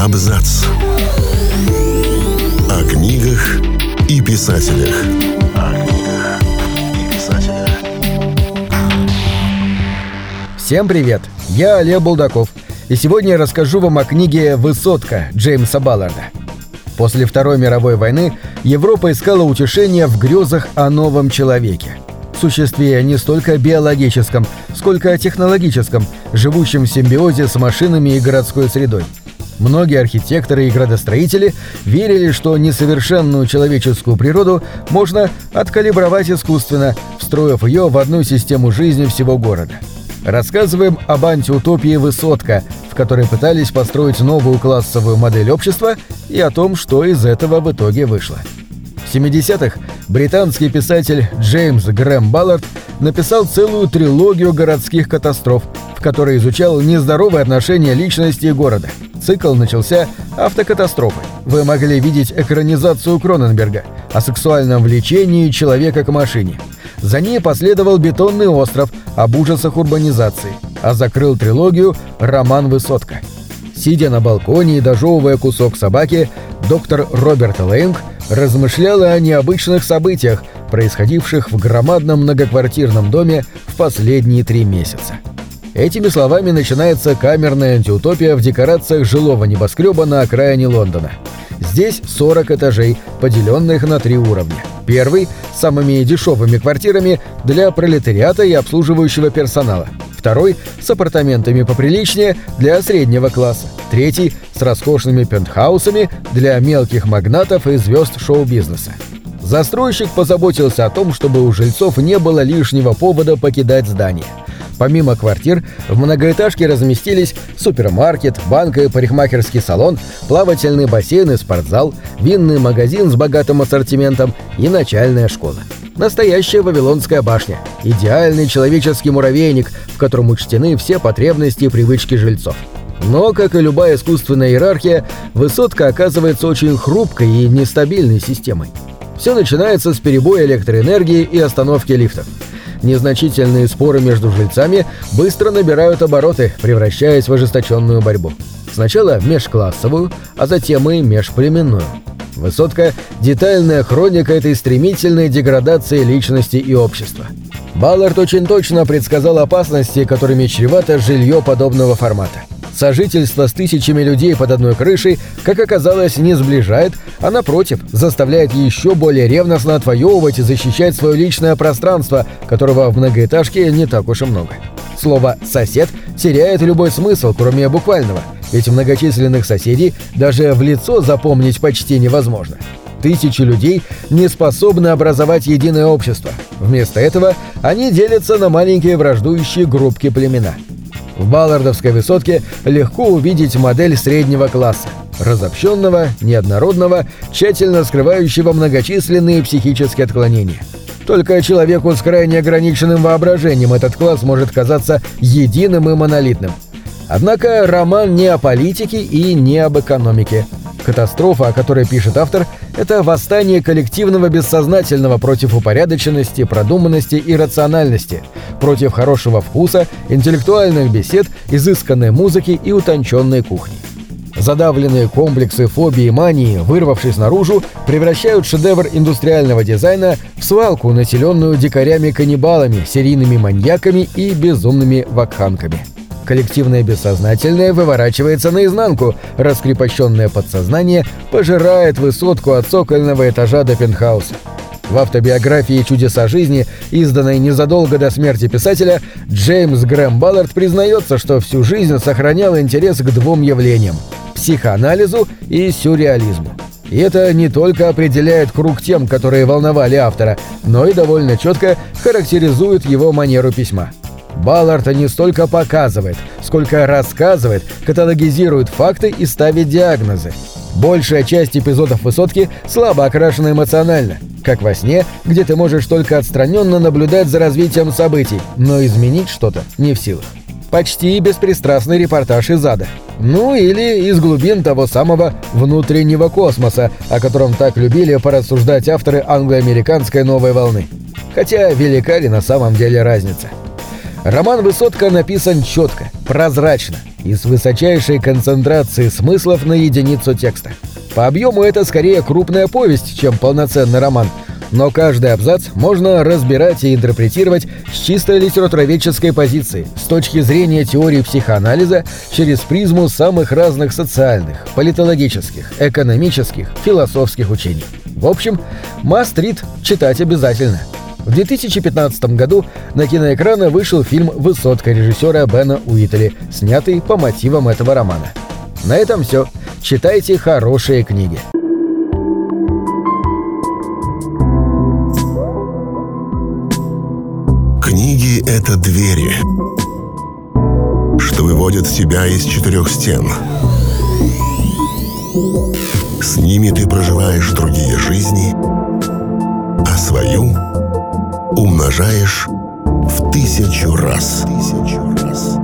Абзац. О книгах и писателях. О книгах и писателях. Всем привет! Я Олег Булдаков, и сегодня я расскажу вам о книге «Высотка» Джеймса Балларда. После Второй мировой войны Европа искала утешения в грезах о новом человеке. Существе не столько биологическом, сколько технологическом, живущем в симбиозе с машинами и городской средой. Многие архитекторы и градостроители верили, что несовершенную человеческую природу можно откалибровать искусственно, встроив ее в одну систему жизни всего города. Рассказываем об антиутопии «Высотка», в которой пытались построить новую классовую модель общества и о том, что из этого в итоге вышло. В 70-х британский писатель Джеймс Грэм Баллард написал целую трилогию городских катастроф, в которой изучал нездоровые отношения личности и города. Цикл начался автокатастрофой. Вы могли видеть экранизацию Кроненберга о сексуальном влечении человека к машине. За ней последовал «Бетонный остров» об ужасах урбанизации, а закрыл трилогию роман «Высотка». Сидя на балконе и дожевывая кусок собаки, доктор Роберт Лейнг размышлял о необычных событиях, происходивших в громадном многоквартирном доме в последние три месяца. Этими словами начинается камерная антиутопия в декорациях жилого небоскреба на окраине Лондона. Здесь 40 этажей, поделенных на три уровня. Первый – с самыми дешевыми квартирами для пролетариата и обслуживающего персонала. Второй – с апартаментами поприличнее для среднего класса. Третий – с роскошными пентхаусами для мелких магнатов и звезд шоу-бизнеса. Застройщик позаботился о том, чтобы у жильцов не было лишнего повода покидать здание. Помимо квартир, в многоэтажке разместились супермаркет, банк и парикмахерский салон, плавательный бассейн и спортзал, винный магазин с богатым ассортиментом и начальная школа. Настоящая Вавилонская башня. Идеальный человеческий муравейник, в котором учтены все потребности и привычки жильцов. Но, как и любая искусственная иерархия, высотка оказывается очень хрупкой и нестабильной системой. Все начинается с перебоя электроэнергии и остановки лифтов. Незначительные споры между жильцами быстро набирают обороты, превращаясь в ожесточенную борьбу. Сначала межклассовую, а затем и межплеменную. Высотка – детальная хроника этой стремительной деградации личности и общества. Баллард очень точно предсказал опасности, которыми чревато жилье подобного формата. Сожительство с тысячами людей под одной крышей, как оказалось, не сближает, а напротив, заставляет еще более ревностно отвоевывать и защищать свое личное пространство, которого в многоэтажке не так уж и много. Слово «сосед» теряет любой смысл, кроме буквального, ведь многочисленных соседей даже в лицо запомнить почти невозможно. Тысячи людей не способны образовать единое общество. Вместо этого они делятся на маленькие враждующие группки племена – в Баллардовской высотке легко увидеть модель среднего класса, разобщенного, неоднородного, тщательно скрывающего многочисленные психические отклонения. Только человеку с крайне ограниченным воображением этот класс может казаться единым и монолитным. Однако роман не о политике и не об экономике. Катастрофа, о которой пишет автор, это восстание коллективного бессознательного против упорядоченности, продуманности и рациональности, против хорошего вкуса, интеллектуальных бесед, изысканной музыки и утонченной кухни. Задавленные комплексы фобии и мании, вырвавшись наружу, превращают шедевр индустриального дизайна в свалку, населенную дикарями-каннибалами, серийными маньяками и безумными вакханками. Коллективное бессознательное выворачивается наизнанку, раскрепощенное подсознание пожирает высотку от цокольного этажа до пентхауса. В автобиографии «Чудеса жизни», изданной незадолго до смерти писателя, Джеймс Грэм Баллард признается, что всю жизнь сохранял интерес к двум явлениям – психоанализу и сюрреализму. И это не только определяет круг тем, которые волновали автора, но и довольно четко характеризует его манеру письма. Баллард не столько показывает, сколько рассказывает, каталогизирует факты и ставит диагнозы. Большая часть эпизодов «Высотки» слабо окрашена эмоционально, как во сне, где ты можешь только отстраненно наблюдать за развитием событий, но изменить что-то не в силах. Почти беспристрастный репортаж из ада. Ну или из глубин того самого внутреннего космоса, о котором так любили порассуждать авторы англо-американской новой волны. Хотя велика ли на самом деле разница? Роман «Высотка» написан четко, прозрачно. и с высочайшей концентрацией смыслов на единицу текста. По объему это скорее крупная повесть, чем полноценный роман, но каждый абзац можно разбирать и интерпретировать с чисто литературоведческой позиции, с точки зрения теории психоанализа, через призму самых разных социальных, политологических, экономических, философских учений. В общем, Мастрит читать обязательно. В 2015 году на киноэкраны вышел фильм «Высотка» режиссера Бена Уитли, снятый по мотивам этого романа. На этом все. Читайте хорошие книги. Книги — это двери, что выводят тебя из четырех стен. С ними ты проживаешь другие жизни, а свою умножаешь в тысячу раз. Тысячу раз.